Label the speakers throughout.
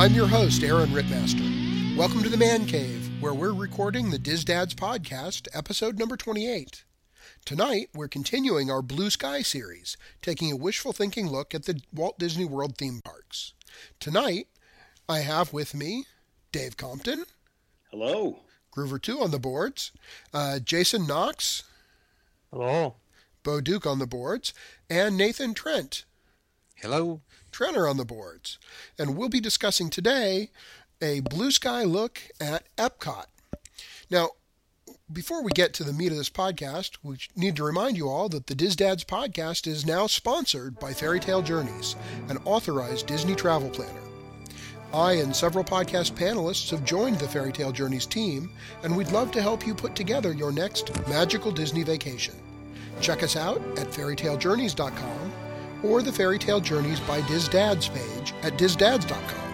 Speaker 1: I'm your host, Aaron Rittmaster. Welcome to the Man Cave, where we're recording the Diz Dads podcast, episode number 28. Tonight, we're continuing our Blue Sky series, taking a wishful thinking look at the Walt Disney World theme parks. Tonight, I have with me Dave Compton.
Speaker 2: Hello.
Speaker 1: Groover 2 on the boards, uh, Jason Knox.
Speaker 3: Hello.
Speaker 1: Bo Duke on the boards, and Nathan Trent.
Speaker 4: Hello.
Speaker 1: Trenner on the boards. And we'll be discussing today a blue sky look at Epcot. Now, before we get to the meat of this podcast, we need to remind you all that the Diz Dads podcast is now sponsored by Fairy Tale Journeys, an authorized Disney travel planner. I and several podcast panelists have joined the Fairy Tale Journeys team, and we'd love to help you put together your next magical Disney vacation. Check us out at fairytalejourneys.com or the Fairy Tale Journeys by Diz Dads page at dizdads.com.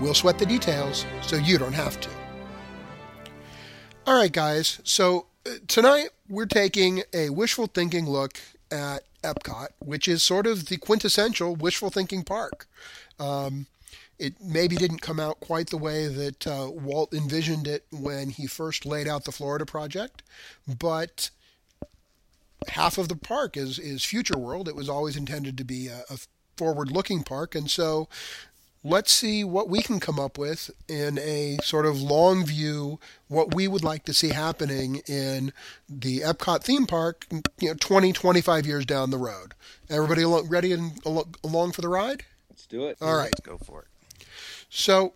Speaker 1: We'll sweat the details so you don't have to. All right, guys. So uh, tonight we're taking a wishful thinking look at Epcot, which is sort of the quintessential wishful thinking park. Um, it maybe didn't come out quite the way that uh, Walt envisioned it when he first laid out the Florida project, but half of the park is is future world. It was always intended to be a, a forward looking park, and so let's see what we can come up with in a sort of long view what we would like to see happening in the Epcot theme park you know 20 25 years down the road. Everybody ready and along for the ride?
Speaker 2: Let's do it.
Speaker 1: All right.
Speaker 4: Let's go for it.
Speaker 1: So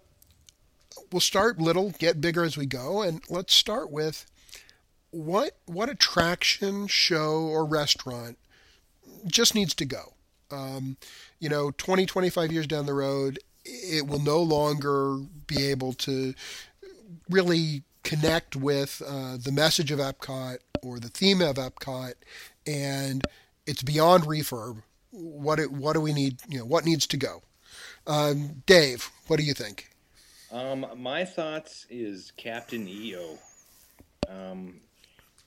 Speaker 1: we'll start little get bigger as we go and let's start with what what attraction show or restaurant just needs to go um, you know 20 25 years down the road it will no longer be able to really connect with uh, the message of Epcot or the theme of Epcot, and it's beyond refurb. What it, what do we need? You know, what needs to go? Um, Dave, what do you think?
Speaker 2: Um, my thoughts is Captain EO. Um,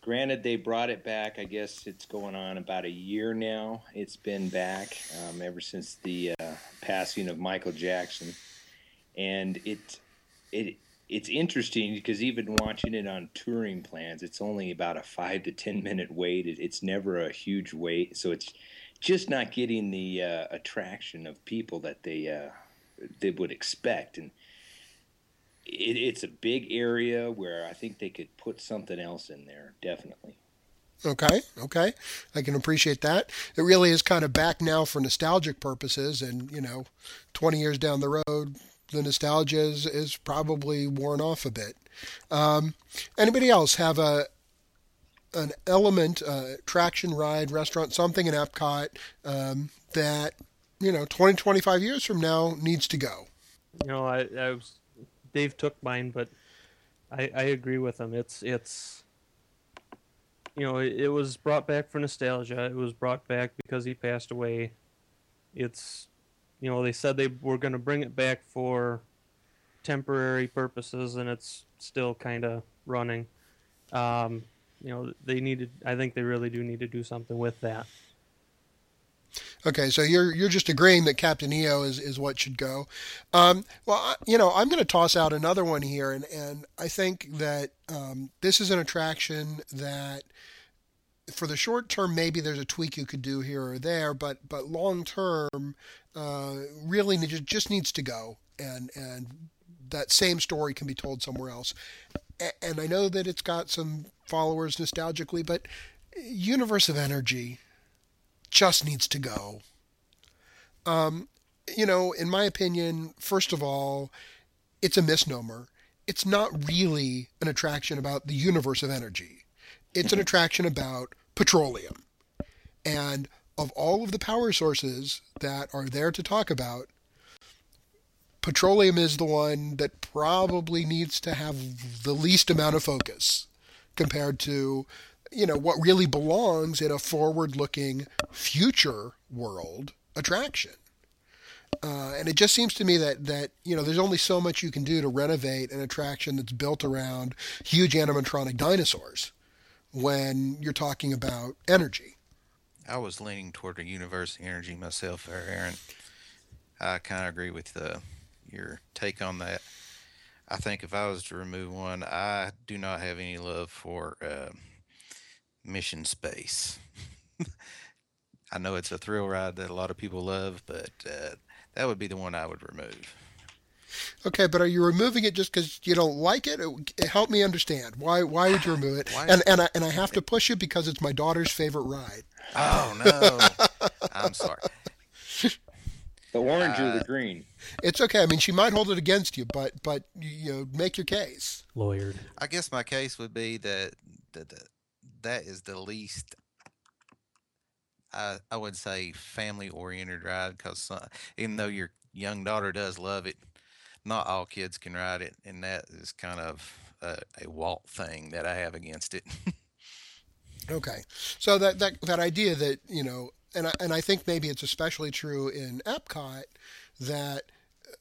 Speaker 2: granted, they brought it back. I guess it's going on about a year now. It's been back um, ever since the uh, passing of Michael Jackson, and it it it's interesting because even watching it on touring plans, it's only about a five to ten minute wait. It, it's never a huge wait, so it's just not getting the uh, attraction of people that they uh, they would expect and it, it's a big area where I think they could put something else in there, definitely.
Speaker 1: Okay, okay. I can appreciate that. It really is kind of back now for nostalgic purposes, and, you know, 20 years down the road, the nostalgia is, is probably worn off a bit. Um, anybody else have a an element, uh, traction ride, restaurant, something in Epcot um, that, you know, 20, 25 years from now needs to go?
Speaker 3: You know, I, I was Dave took mine, but I, I agree with him. It's it's you know it, it was brought back for nostalgia. It was brought back because he passed away. It's you know they said they were going to bring it back for temporary purposes, and it's still kind of running. Um, you know they needed. I think they really do need to do something with that.
Speaker 1: Okay, so you're you're just agreeing that Captain EO is, is what should go. Um, well, I, you know, I'm going to toss out another one here, and, and I think that um, this is an attraction that, for the short term, maybe there's a tweak you could do here or there, but but long term, uh, really just needs to go, and and that same story can be told somewhere else. And I know that it's got some followers nostalgically, but Universe of Energy just needs to go. Um, you know, in my opinion, first of all, it's a misnomer. It's not really an attraction about the universe of energy. It's an attraction about petroleum. And of all of the power sources that are there to talk about, petroleum is the one that probably needs to have the least amount of focus compared to you know, what really belongs in a forward looking future world attraction. Uh, and it just seems to me that, that, you know, there's only so much you can do to renovate an attraction that's built around huge animatronic dinosaurs when you're talking about energy.
Speaker 4: I was leaning toward a universe energy myself Aaron. I kind of agree with the your take on that. I think if I was to remove one, I do not have any love for uh, Mission Space. I know it's a thrill ride that a lot of people love, but uh, that would be the one I would remove.
Speaker 1: Okay, but are you removing it just because you don't like it? It- Help me understand. Why why would you remove it? And and I, and I have to push it because it's my daughter's favorite ride.
Speaker 4: Oh no! I'm sorry.
Speaker 2: The orange or
Speaker 4: Uh,
Speaker 2: the green?
Speaker 1: It's okay. I mean, she might hold it against you, but but you know, make your case.
Speaker 3: Lawyered.
Speaker 4: I guess my case would be that that that, that is the least. I I would say family oriented ride because even though your young daughter does love it, not all kids can ride it, and that is kind of a, a Walt thing that I have against it.
Speaker 1: Okay, so that that that idea that you know, and I, and I think maybe it's especially true in Epcot that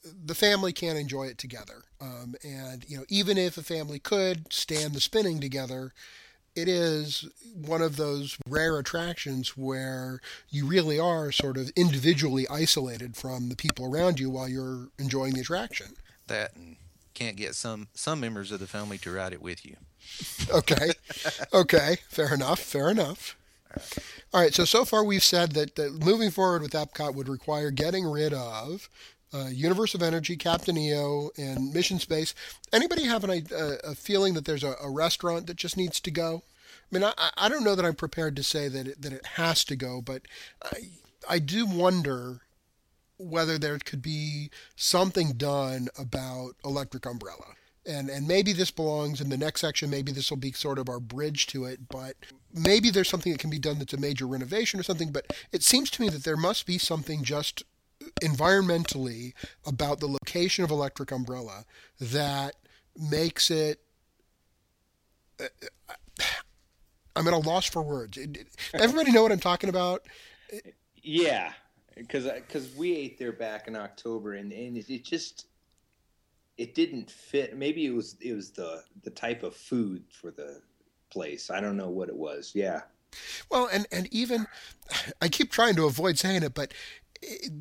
Speaker 1: the family can enjoy it together. Um, and you know, even if a family could stand the spinning together, it is one of those rare attractions where you really are sort of individually isolated from the people around you while you're enjoying the attraction.
Speaker 4: that and can't get some some members of the family to ride it with you.
Speaker 1: Okay. okay. Fair enough. Fair enough. All right. So, so far we've said that, that moving forward with Epcot would require getting rid of uh, Universe of Energy, Captain EO, and Mission Space. Anybody have an, a, a feeling that there's a, a restaurant that just needs to go? I mean, I, I- I don't know that I'm prepared to say that it, that it has to go, but I, I do wonder whether there could be something done about Electric Umbrella. And, and maybe this belongs in the next section. Maybe this will be sort of our bridge to it. But maybe there's something that can be done that's a major renovation or something. But it seems to me that there must be something just environmentally about the location of Electric Umbrella that makes it. Uh, uh, I'm at a loss for words. Everybody know what I'm talking about?
Speaker 2: Yeah, because because we ate there back in October, and and it, it just it didn't fit. Maybe it was it was the the type of food for the place. I don't know what it was. Yeah,
Speaker 1: Well, and and even I keep trying to avoid saying it, but it,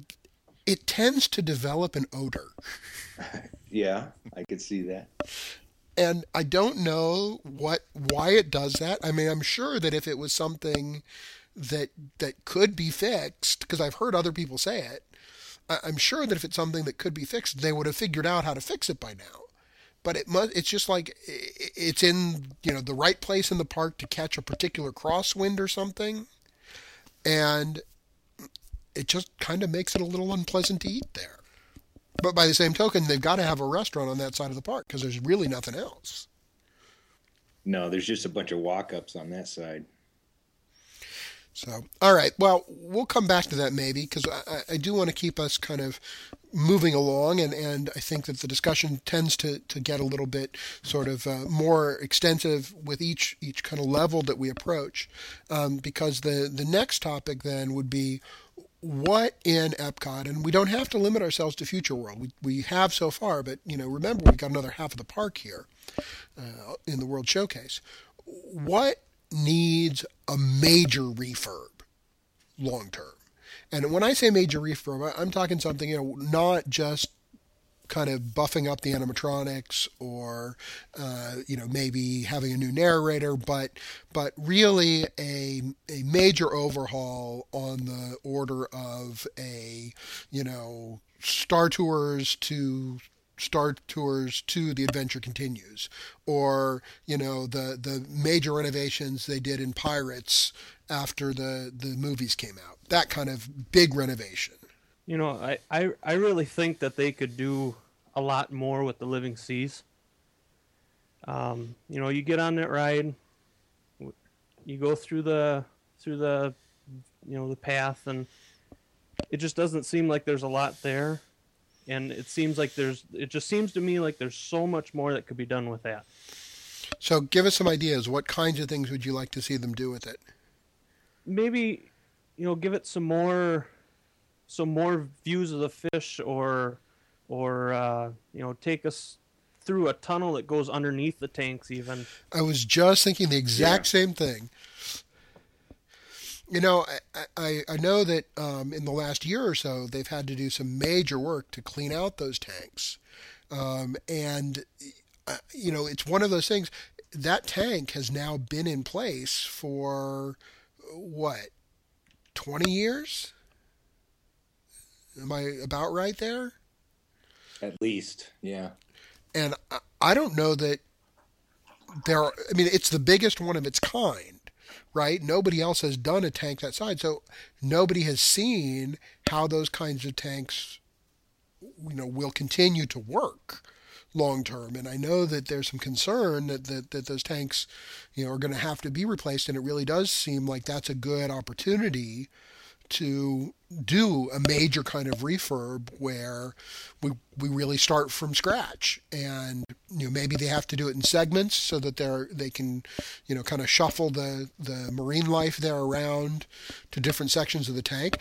Speaker 1: it tends to develop an odor,
Speaker 2: yeah, I could see that.
Speaker 1: and I don't know what why it does that. I mean, I'm sure that if it was something that that could be fixed, because I've heard other people say it, I, I'm sure that if it's something that could be fixed, they would have figured out how to fix it by now. But it must. It's just like it's in you know the right place in the park to catch a particular crosswind or something, and it just kind of makes it a little unpleasant to eat there. But by the same token, they've got to have a restaurant on that side of the park because there's really nothing else.
Speaker 2: No, there's just a bunch of walk-ups on that side.
Speaker 1: So, all right. Well, we'll come back to that maybe because I, I- I do want to keep us kind of moving along, and, and I think that the discussion tends to, to get a little bit sort of uh, more extensive with each each kind of level that we approach, um, because the the next topic then would be what in Epcot, and we don't have to limit ourselves to Future World. We we have so far, but you know, remember we've got another half of the park here uh, in the World Showcase. What needs a major refurb long term? And when I say major refurb, I'm talking something you know not just kind of buffing up the animatronics or uh, you know maybe having a new narrator but but really a a major overhaul on the order of a you know Star Tours to Star Tours to the Adventure Continues, or you know the the major renovations they did in Pirates after the the movies came out. That kind of big renovation.
Speaker 3: You know, I, I, I really think that they could do a lot more with the Living Seas. Um, you know, you get on that ride, you go through the through the you know the path, and it just doesn't seem like there's a lot there, and it seems like there's it just seems to me like there's so much more that could be done with that.
Speaker 1: So give us some ideas. What kinds of things would you like to see them do with it?
Speaker 3: maybe you know give it some more some more views of the fish or or uh, you know take us through a tunnel that goes underneath the tanks even
Speaker 1: I was just thinking the exact
Speaker 2: Yeah.
Speaker 1: same thing. You know, I, I, I know that um, in the last year or so, they've had to do some major work to clean out those tanks. Um, and, uh, you know, it's one of those things. That tank has now been in place for what, 20 years? Am I about right there?
Speaker 2: At least, yeah.
Speaker 1: And I, don't know that there are, I mean, it's the biggest one of its kind, right? Nobody else has done a tank that size. So nobody has seen how those kinds of tanks, you know, will continue to work long term. And I know that there's some concern that, that, that those tanks, you know, are going to have to be replaced. And it really does seem like that's a good opportunity to do a major kind of refurb where we we really start from scratch. And you know maybe they have to do it in segments so that they're they can you know kind of shuffle the the marine life there around to different sections of the tank.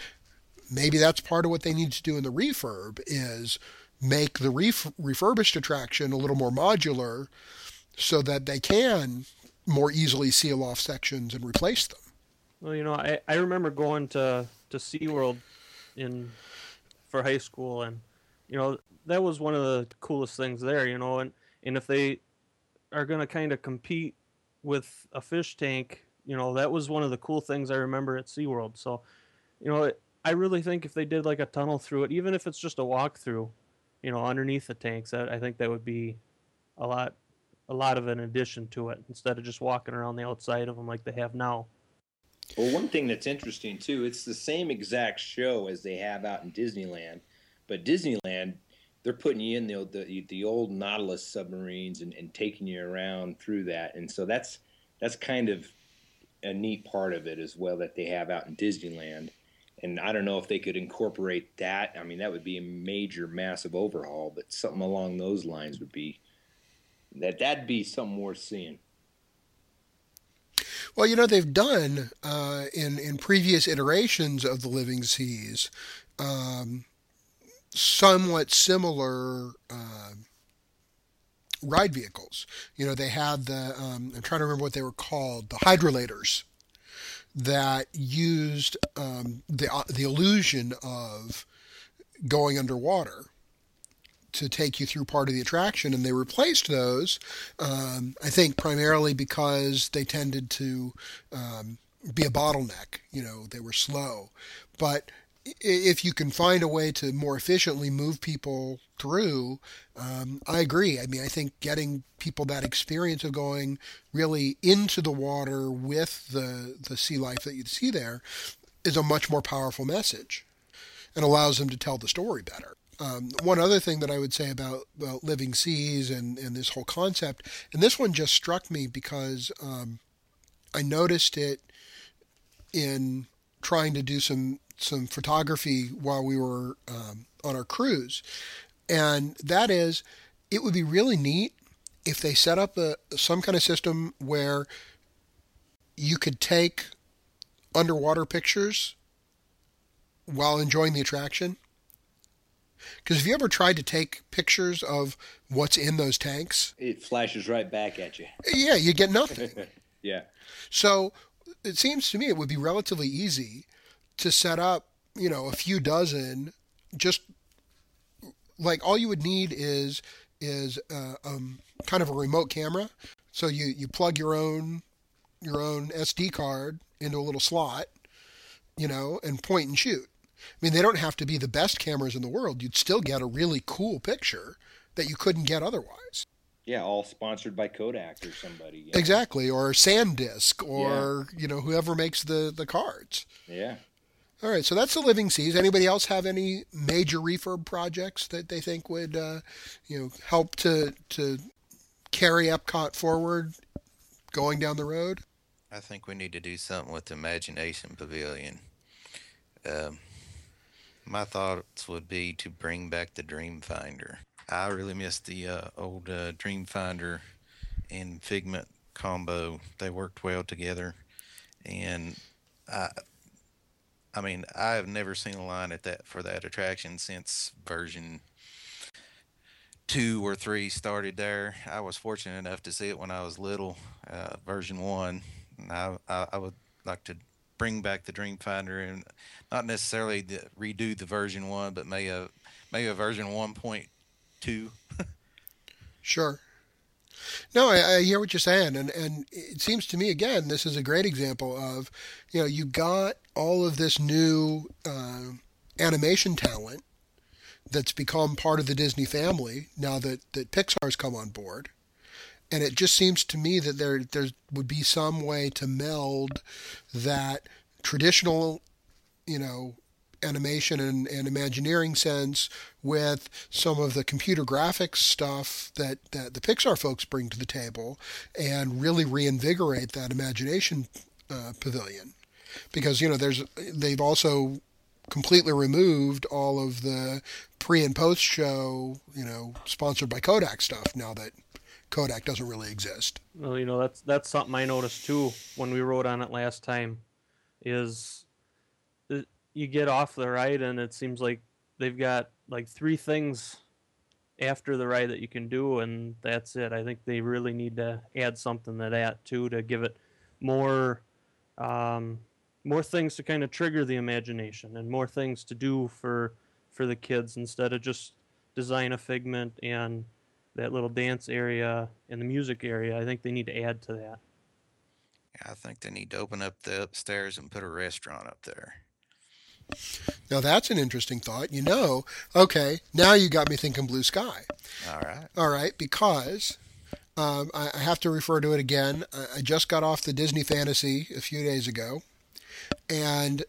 Speaker 1: Maybe that's part of what they need to do in the refurb is make the ref- refurbished attraction a little more modular so that they can more easily seal off sections and replace them.
Speaker 3: Well, you know, I, I remember going to to SeaWorld in for high school and you know, that was one of the coolest things there, you know, and and if they are going to kind of compete with a fish tank, you know, that was one of the cool things I remember at SeaWorld. So, you know, I really think if they did like a tunnel through it, even if it's just a walkthrough, you know, underneath the tanks, that, I think that would be a lot a lot of an addition to it instead of just walking around the outside of them like they have now.
Speaker 2: Well, one thing that's interesting too, it's the same exact show as they have out in Disneyland, but Disneyland, they're putting you in the the, the old Nautilus submarines and, and taking you around through that, and so that's that's kind of a neat part of it as well that they have out in Disneyland. And I don't know if they could incorporate that. I mean, that would be a major, massive overhaul, but something along those lines would be that that'd be something worth seeing.
Speaker 1: Well, you know, they've done uh, in in previous iterations of the Living Seas um, somewhat similar uh, ride vehicles. You know, they had the um, I'm trying to remember what they were called, the hydrolators that used um, the uh, the illusion of going underwater to take you through part of the attraction, and they replaced those. Um, I think primarily because they tended to um, be a bottleneck. You know, they were slow, but if you can find a way to more efficiently move people through, um, I agree. I mean, I think getting people that experience of going really into the water with the the sea life that you see there is a much more powerful message, and allows them to tell the story better. Um, one other thing that I would say about, about living seas and, and this whole concept, and this one just struck me because um, I noticed it in trying to do some some photography while we were um, on our cruise, and that is, it would be really neat if they set up a some kind of system where you could take underwater pictures while enjoying the attraction. Because if you ever tried to take pictures of what's in those tanks,
Speaker 2: It flashes right back at you.
Speaker 1: yeah, you get nothing.
Speaker 2: yeah.
Speaker 1: So it seems to me it would be relatively easy to set up, you know, a few dozen. Just like all you would need is is uh, um, kind of a remote camera. So you you plug your own your own SD card into a little slot, you know, and point and shoot. I mean, they don't have to be the best cameras in the world. You'd still get a really cool picture that you couldn't get otherwise.
Speaker 2: Yeah, all sponsored by Kodak or somebody. Yeah.
Speaker 1: Exactly, or SanDisk, or you know whoever makes the the cards.
Speaker 2: Yeah.
Speaker 1: All right, so that's the Living Seas. Anybody else have any major refurb projects that they think would, uh, you know, help to to carry Epcot forward, going down the road?
Speaker 4: I think we need to do something with the Imagination Pavilion. Um, my thoughts would be to bring back the Dreamfinder. I really miss the uh, old uh, Dreamfinder and Figment combo. They worked well together, and I, I mean, I have never seen a line at that for that attraction since version two or three started there. I was fortunate enough to see it when I was little, uh, version one. I, I, I would like to bring back the Dreamfinder and not necessarily the, redo the version one, but maybe a maybe a version one point two.
Speaker 1: Sure. No, I, I hear what you're saying, and and it seems to me again this is a great example of, you know, you got all of this new uh, animation talent that's become part of the Disney family now that that Pixar's come on board, and it just seems to me that there there would be some way to meld that traditional, you know, animation and, and Imagineering sense with some of the computer graphics stuff that, that the Pixar folks bring to the table and really reinvigorate that imagination uh, pavilion. Because, you know, there's they've also completely removed all of the pre and post show, you know, sponsored by Kodak stuff now that Kodak doesn't really exist.
Speaker 3: Well, you know, that's that's something I noticed too when we wrote on it last time is you get off the ride and it seems like they've got like three things after the ride that you can do and that's it. I think they really need to add something to that too to give it more um, more things to kind of trigger the imagination and more things to do for for the kids instead of just design a figment and that little dance area and the music area. I think they need to add to that.
Speaker 4: Yeah, I think they need to open up the upstairs and put a restaurant up there.
Speaker 1: Now that's an interesting thought. You know, okay, now you got me thinking blue sky.
Speaker 4: All right.
Speaker 1: All right, because um, I, I, have to refer to it again. I, I just got off the Disney Fantasy a few days ago, and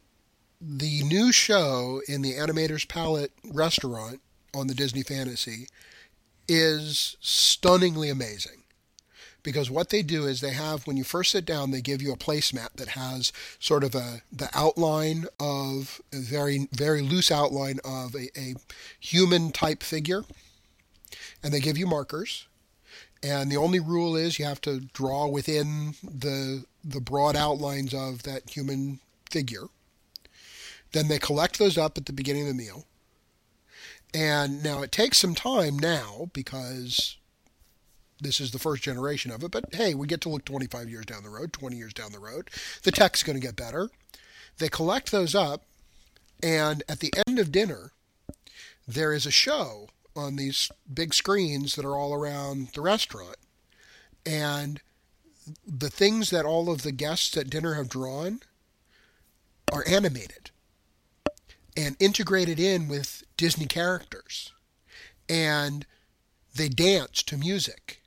Speaker 1: the new show in the Animator's Palette restaurant on the Disney Fantasy is stunningly amazing. Because what they do is they have when you first sit down they give you a placemat that has sort of a the outline of a very very loose outline of a, a human type figure. And they give you markers. And the only rule is you have to draw within the the broad outlines of that human figure. Then they collect those up at the beginning of the meal and now it takes some time now because this is the first generation of it, but hey, we get to look 25 years down the road, 20 years down the road. The tech's going to get better. They collect those up, and at the end of dinner, there is a show on these big screens that are all around the restaurant. And the things that all of the guests at dinner have drawn are animated and integrated in with Disney characters. And they dance to music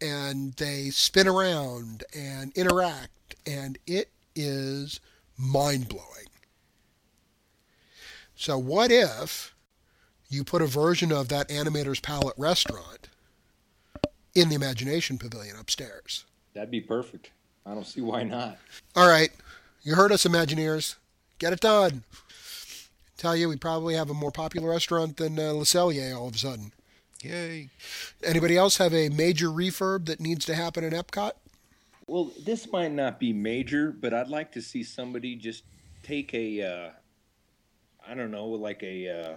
Speaker 1: and they spin around and interact, and it is mind blowing. So, what if you put a version of that Animator's Palette restaurant in the Imagination Pavilion upstairs?
Speaker 2: That'd be perfect. I don't see why not.
Speaker 1: All right. You heard us, Imagineers. Get it done. Tell you, we probably have a more popular restaurant than uh, Le Cellier all of a sudden.
Speaker 4: Yay.
Speaker 1: Anybody else have a major refurb that needs to happen in Epcot?
Speaker 2: Well, this might not be major, but I'd like to see somebody just take a, uh, I don't know, like a, uh,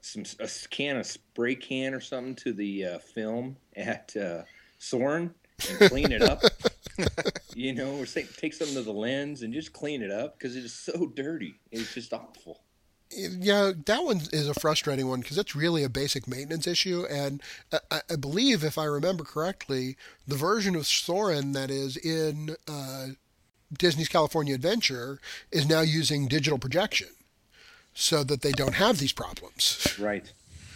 Speaker 2: some a can of spray can or something to the uh, film at uh, Soarin' and clean it up. you know, or say, take something to the lens and just clean it up because it is so dirty. It's just awful
Speaker 1: yeah, that one is a frustrating one because it's really a basic maintenance issue. And I, I, believe, if I remember correctly, the version of Soarin' that is in uh, Disney's California Adventure is now using digital projection so that they don't have these problems.
Speaker 2: Right,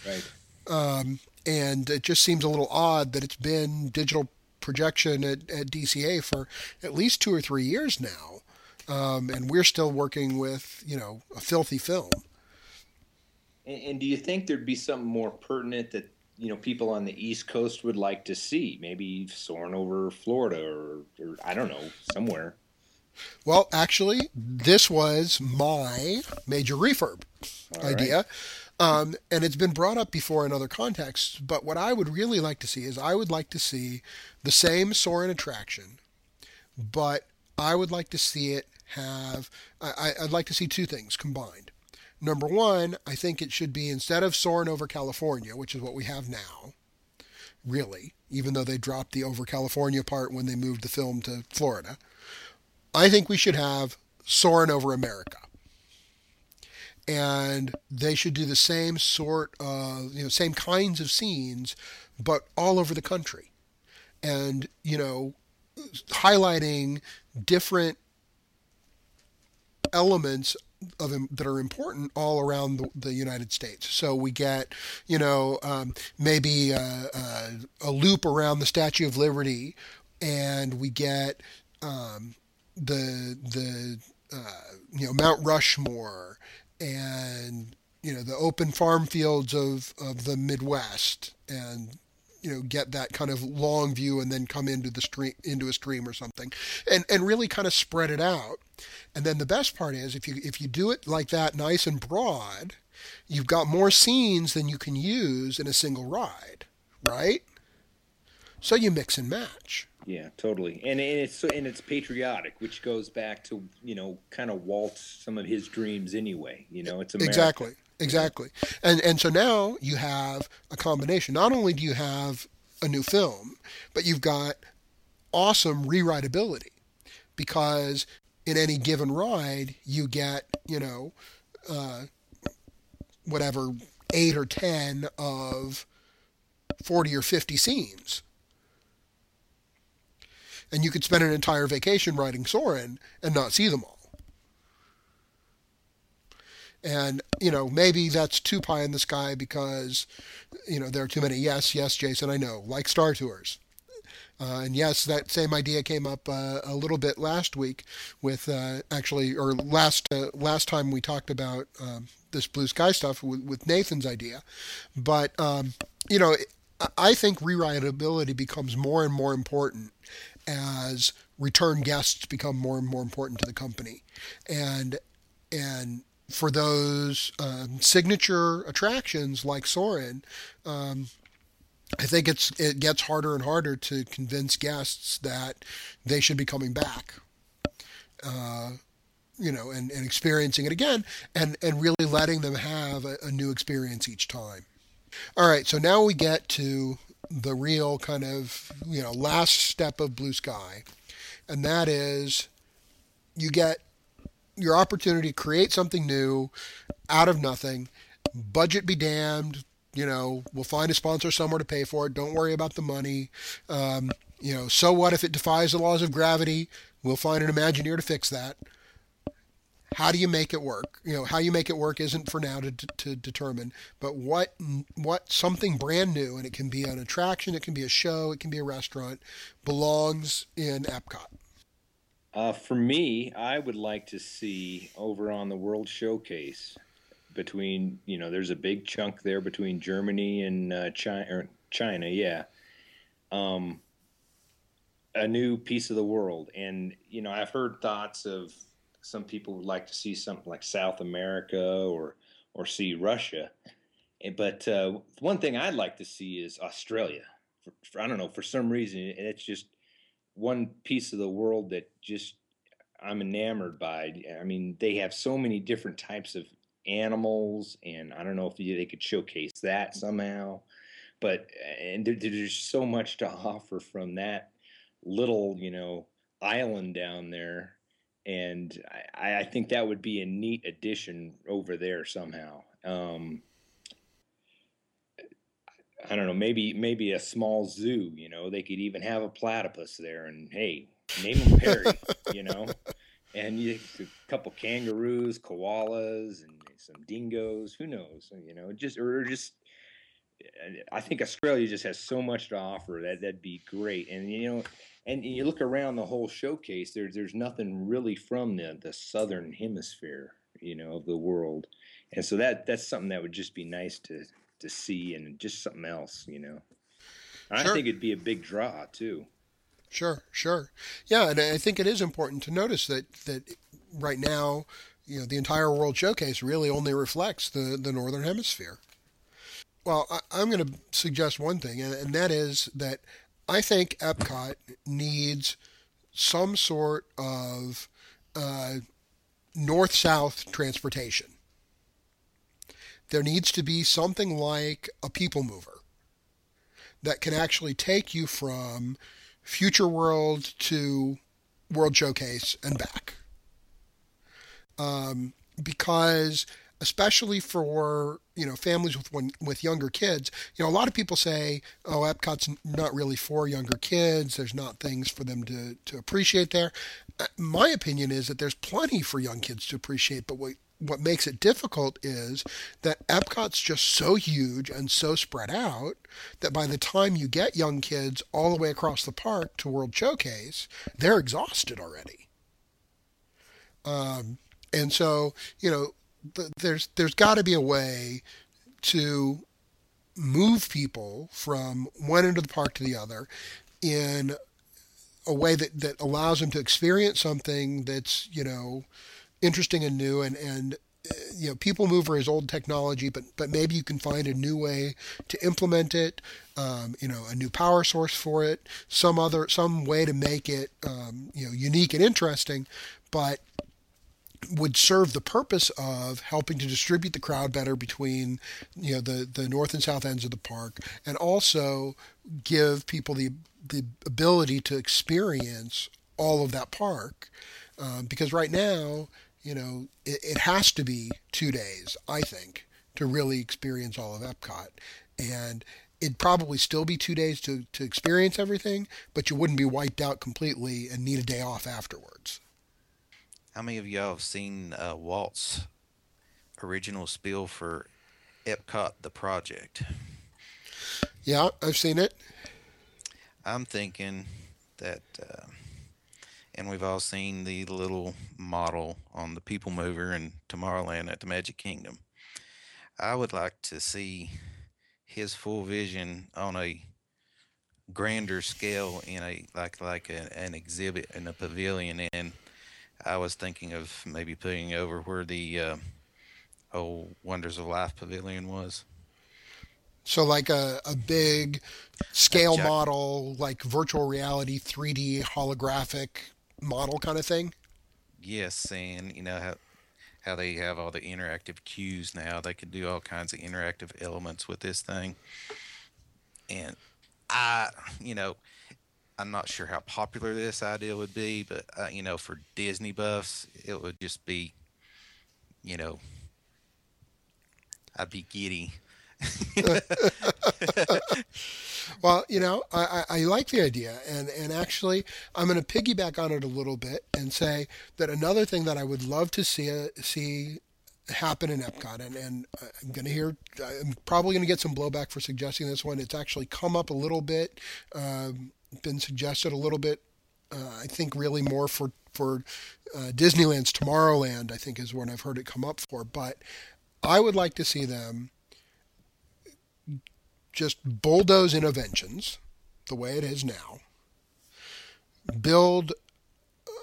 Speaker 2: right.
Speaker 1: Um, and it just seems a little odd that it's been digital projection at, at DCA for at least two or three years now um, and we're still working with you know a filthy film.
Speaker 2: And, and, do you think there'd be something more pertinent that you know people on the East Coast would like to see? Maybe soaring over Florida or, or I don't know somewhere.
Speaker 1: Well, actually, this was my major refurb All idea. Right. Um, and it's been brought up before in other contexts, but what I would really like to see is I would like to see the same Soarin' attraction, but I would like to see it have, I, I'd like to see two things combined. Number one, I think it should be instead of soaring over California, which is what we have now, really, even though they dropped the over California part when they moved the film to Florida, I think we should have Soarin' over America. And they should do the same sort of, you know, same kinds of scenes, but all over the country. And, you know, highlighting different elements of that are important all around the, the, United States. So we get, you know, um, maybe a, a, a, loop around the Statue of Liberty, and we get um, the the uh, you know Mount Rushmore and you know the open farm fields of of the Midwest and you know get that kind of long view and then come into the stream into a stream or something and and really kind of spread it out. And then the best part is if you if you do it like that nice and broad you've got more scenes than you can use in a single ride right? So you mix and match
Speaker 2: yeah, totally, and, and it's and it's patriotic, which goes back to you know kind of Walt's some of his dreams anyway. You know, it's America.
Speaker 1: exactly, exactly, and and so now you have a combination. Not only do you have a new film, but you've got awesome rewritability because in any given ride you get you know uh, whatever eight or ten of forty or fifty scenes and you could spend an entire vacation riding Soarin' and not see them all. And, you know, maybe that's too pie in the sky because, you know, there are too many. Yes, yes, Jason, I know. Like Star Tours. Uh, and yes, that same idea came up uh, a little bit last week with uh, actually, or last uh, last time we talked about um, this blue sky stuff with, with Nathan's idea. But um, you know, I think rewritability becomes more and more important as return guests become more and more important to the company, and and for those um, signature attractions like Soarin', um, I think it's it gets harder and harder to convince guests that they should be coming back. Uh, you know, and, and experiencing it again and, and really letting them have a, a new experience each time. All right, so now we get to the real kind of you know last step of blue sky, and that is you get your opportunity to create something new out of nothing. Budget be damned. You know, we'll find a sponsor somewhere to pay for it. Don't worry about the money. Um, you know, so what if it defies the laws of gravity? We'll find an Imagineer to fix that how do you make it work? You know, how you make it work isn't for now to, to determine, but what what something brand new, and it can be an attraction, it can be a show, it can be a restaurant, belongs in Epcot.
Speaker 2: Uh, for me, I would like to see over on the World Showcase between you know, there's a big chunk there between Germany and uh, China. China, yeah. Um, a new piece of the world, and you know, I've heard thoughts of some people would like to see something like South America or or see Russia. But uh, one thing I'd like to see is Australia. For, for, I don't know for some reason it's just one piece of the world that just I'm enamored by. I mean, they have so many different types of animals, and I don't know if they could showcase that somehow. But and there, there's so much to offer from that little, you know, island down there and I, I, think that would be a neat addition over there somehow. Um, I don't know, maybe maybe a small zoo. You know, they could even have a platypus there, and hey, name him Perry. you know, and you, a couple kangaroos, koalas, and some dingoes. Who knows? You know, just or just. I think Australia just has so much to offer that that'd be great, and you know, and you look around the whole showcase there's there's nothing really from the the southern hemisphere you know of the world. And so that that's something that would just be nice to to see and just something else you know. I think it'd be a big draw too.
Speaker 1: Sure sure. Yeah and i think it is important to notice that that right now you know the entire world showcase really only reflects the the northern hemisphere. Well I, am going to suggest one thing and, and that is that I think Epcot needs some sort of uh, north south transportation. There needs to be something like a people mover that can actually take you from future world to World Showcase and back. Um, because especially for you know families with one with younger kids you know a lot of people say oh epcot's not really for younger kids there's not things for them to to appreciate there uh, my opinion is that there's plenty for young kids to appreciate but what what makes it difficult is that Epcot's just so huge and so spread out that by the time you get young kids all the way across the park to World Showcase, they're exhausted already. Um, and so, you know, there's there's got to be a way to move people from one end of the park to the other in a way that, that allows them to experience something that's you know interesting and new and and you know people mover is old technology but but maybe you can find a new way to implement it um, you know a new power source for it some other some way to make it um, you know unique and interesting. But would serve the purpose of helping to distribute the crowd better between you know the the north and south ends of the park and also give people the the ability to experience all of that park. Um, because right now you know it, it has to be two days i think to really experience all of epcot. And it'd probably still be two days to, to experience everything but you wouldn't be wiped out completely and need a day off afterwards
Speaker 4: how many of y'all have seen uh, Walt's original spiel for Epcot the project?
Speaker 1: Yeah, I've seen it.
Speaker 4: I'm thinking that, uh, and we've all seen the little model on the People Mover in Tomorrowland at the Magic Kingdom. I would like to see his full vision on a grander scale in a like like a, an exhibit in a pavilion and I was thinking of maybe putting over where the uh, old Wonders of Life Pavilion was.
Speaker 1: So, like a, a big scale model, like virtual reality, 3D holographic model kind of thing?
Speaker 4: Yes, and you know how how they have all the interactive cues now. They can do all kinds of interactive elements with this thing. And I, you know, I'm not sure how popular this idea would be, but uh, you know, for Disney buffs, it would just be, you know, I'd be giddy.
Speaker 1: well, you know, I, I, like the idea, and and actually, I'm going to piggyback on it a little bit and say that another thing that I would love to see see happen in Epcot, and, and I'm going to hear, I'm probably going to get some blowback for suggesting this one. It's actually come up a little bit. Um, been suggested a little bit. Uh, I think really more for for uh, Disneyland's Tomorrowland. I think is what I've heard it come up for. But I would like to see them just bulldoze Innoventions the way it is now. Build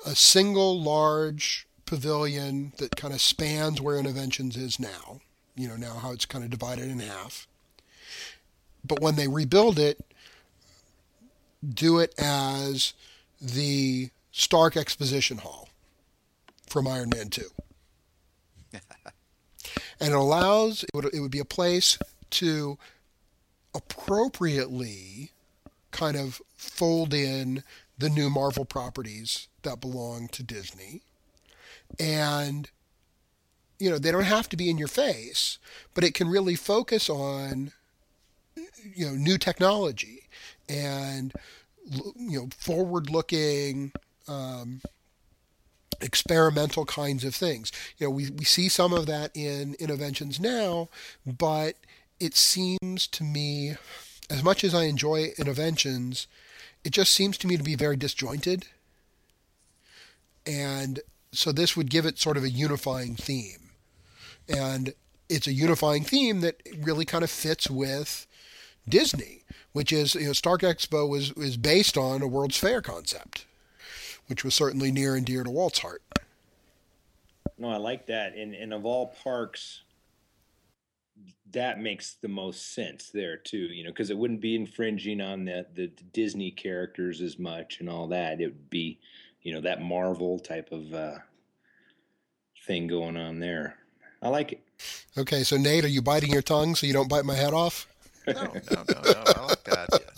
Speaker 1: a single large pavilion that kind of spans where Innoventions is now. You know now how it's kind of divided in half. But when they rebuild it, do it as the Stark Exposition Hall from Iron Man 2. and it allows, it would, it would be a place to appropriately kind of fold in the new Marvel properties that belong to Disney. And, you know, they don't have to be in your face, but it can really focus on, you know, new technology and you know forward looking um, experimental kinds of things. You know we, we see some of that in Innoventions now but it seems to me as much as i enjoy Innoventions it just seems to me to be very disjointed. And so this would give it sort of a unifying theme. And it's a unifying theme that really kind of fits with Disney, which is you know Stark Expo was is based on a World's Fair concept, which was certainly near and dear to Walt's heart.
Speaker 2: No, I like that. And and of all parks, that makes the most sense there too. You know, because it wouldn't be infringing on the, the Disney characters as much and all that. It would be, you know, that Marvel type of uh, thing going on there. I like it.
Speaker 1: Okay, so Nate, are you biting your tongue so you don't bite my head off?
Speaker 4: No, no, no, no. I like that idea.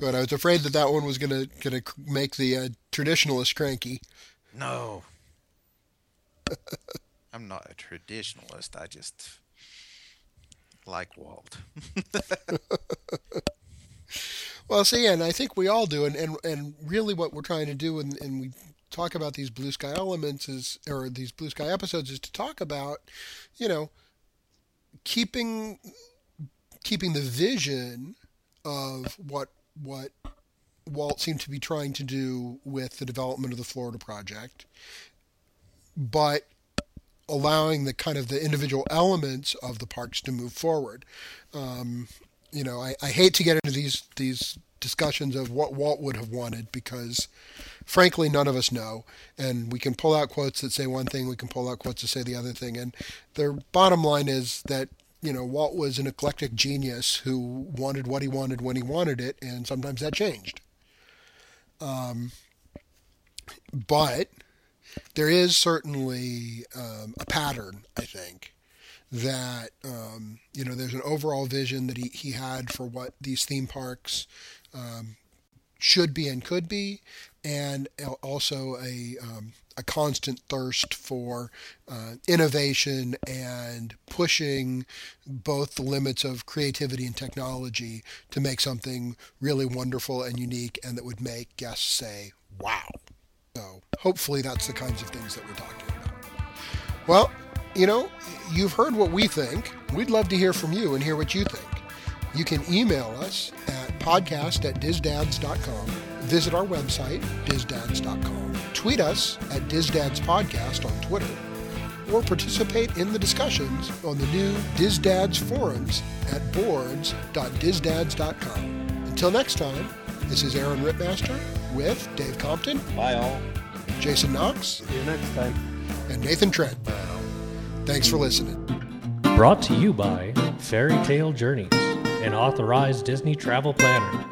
Speaker 1: But I was afraid that that one was gonna gonna make the uh, traditionalist cranky.
Speaker 4: No. I'm not a traditionalist. I just like Walt.
Speaker 1: Well, see, and I think we all do, and, and, and really what we're trying to do, and, and we talk about these blue sky elements is, or these blue sky episodes, is to talk about, you know, keeping keeping the vision of what what Walt seemed to be trying to do with the development of the Florida project, but allowing the kind of the individual elements of the parks to move forward. Um, you know, I, I hate to get into these these discussions of what Walt would have wanted because, frankly, none of us know. And we can pull out quotes that say one thing, we can pull out quotes that say the other thing. And the bottom line is that you know Walt was an eclectic genius who wanted what he wanted when he wanted it, and sometimes that changed. Um, but there is certainly um, a pattern, I think, that um, you know there's an overall vision that he, he had for what these theme parks um, should be and could be, and also a um, a constant thirst for uh, innovation and pushing both the limits of creativity and technology to make something really wonderful and unique and that would make guests say, wow. So hopefully that's the kinds of things that we're talking about. Well, you know, you've heard what we think. We'd love to hear from you and hear what you think. You can email us at podcast at disdads.com, visit our website, disdads.com, tweet us at disdadspodcast on Twitter, or participate in the discussions on the new Disdads forums at boards.disdads.com. Until next time, this is Aaron Ripmaster with Dave Compton.
Speaker 2: Bye all.
Speaker 1: Jason Knox.
Speaker 3: See you next time.
Speaker 1: And Nathan Trent. Thanks for listening.
Speaker 5: Brought to you by Fairy Tale Journeys, an authorized Disney travel planner.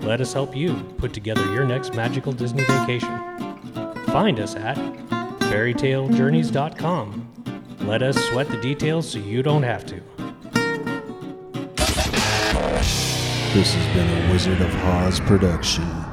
Speaker 5: Let us help you put together your next magical Disney vacation. Find us at fairytalejourneys.com. Let us sweat the details so you don't have to.
Speaker 6: This has been a Wizard of Oz production.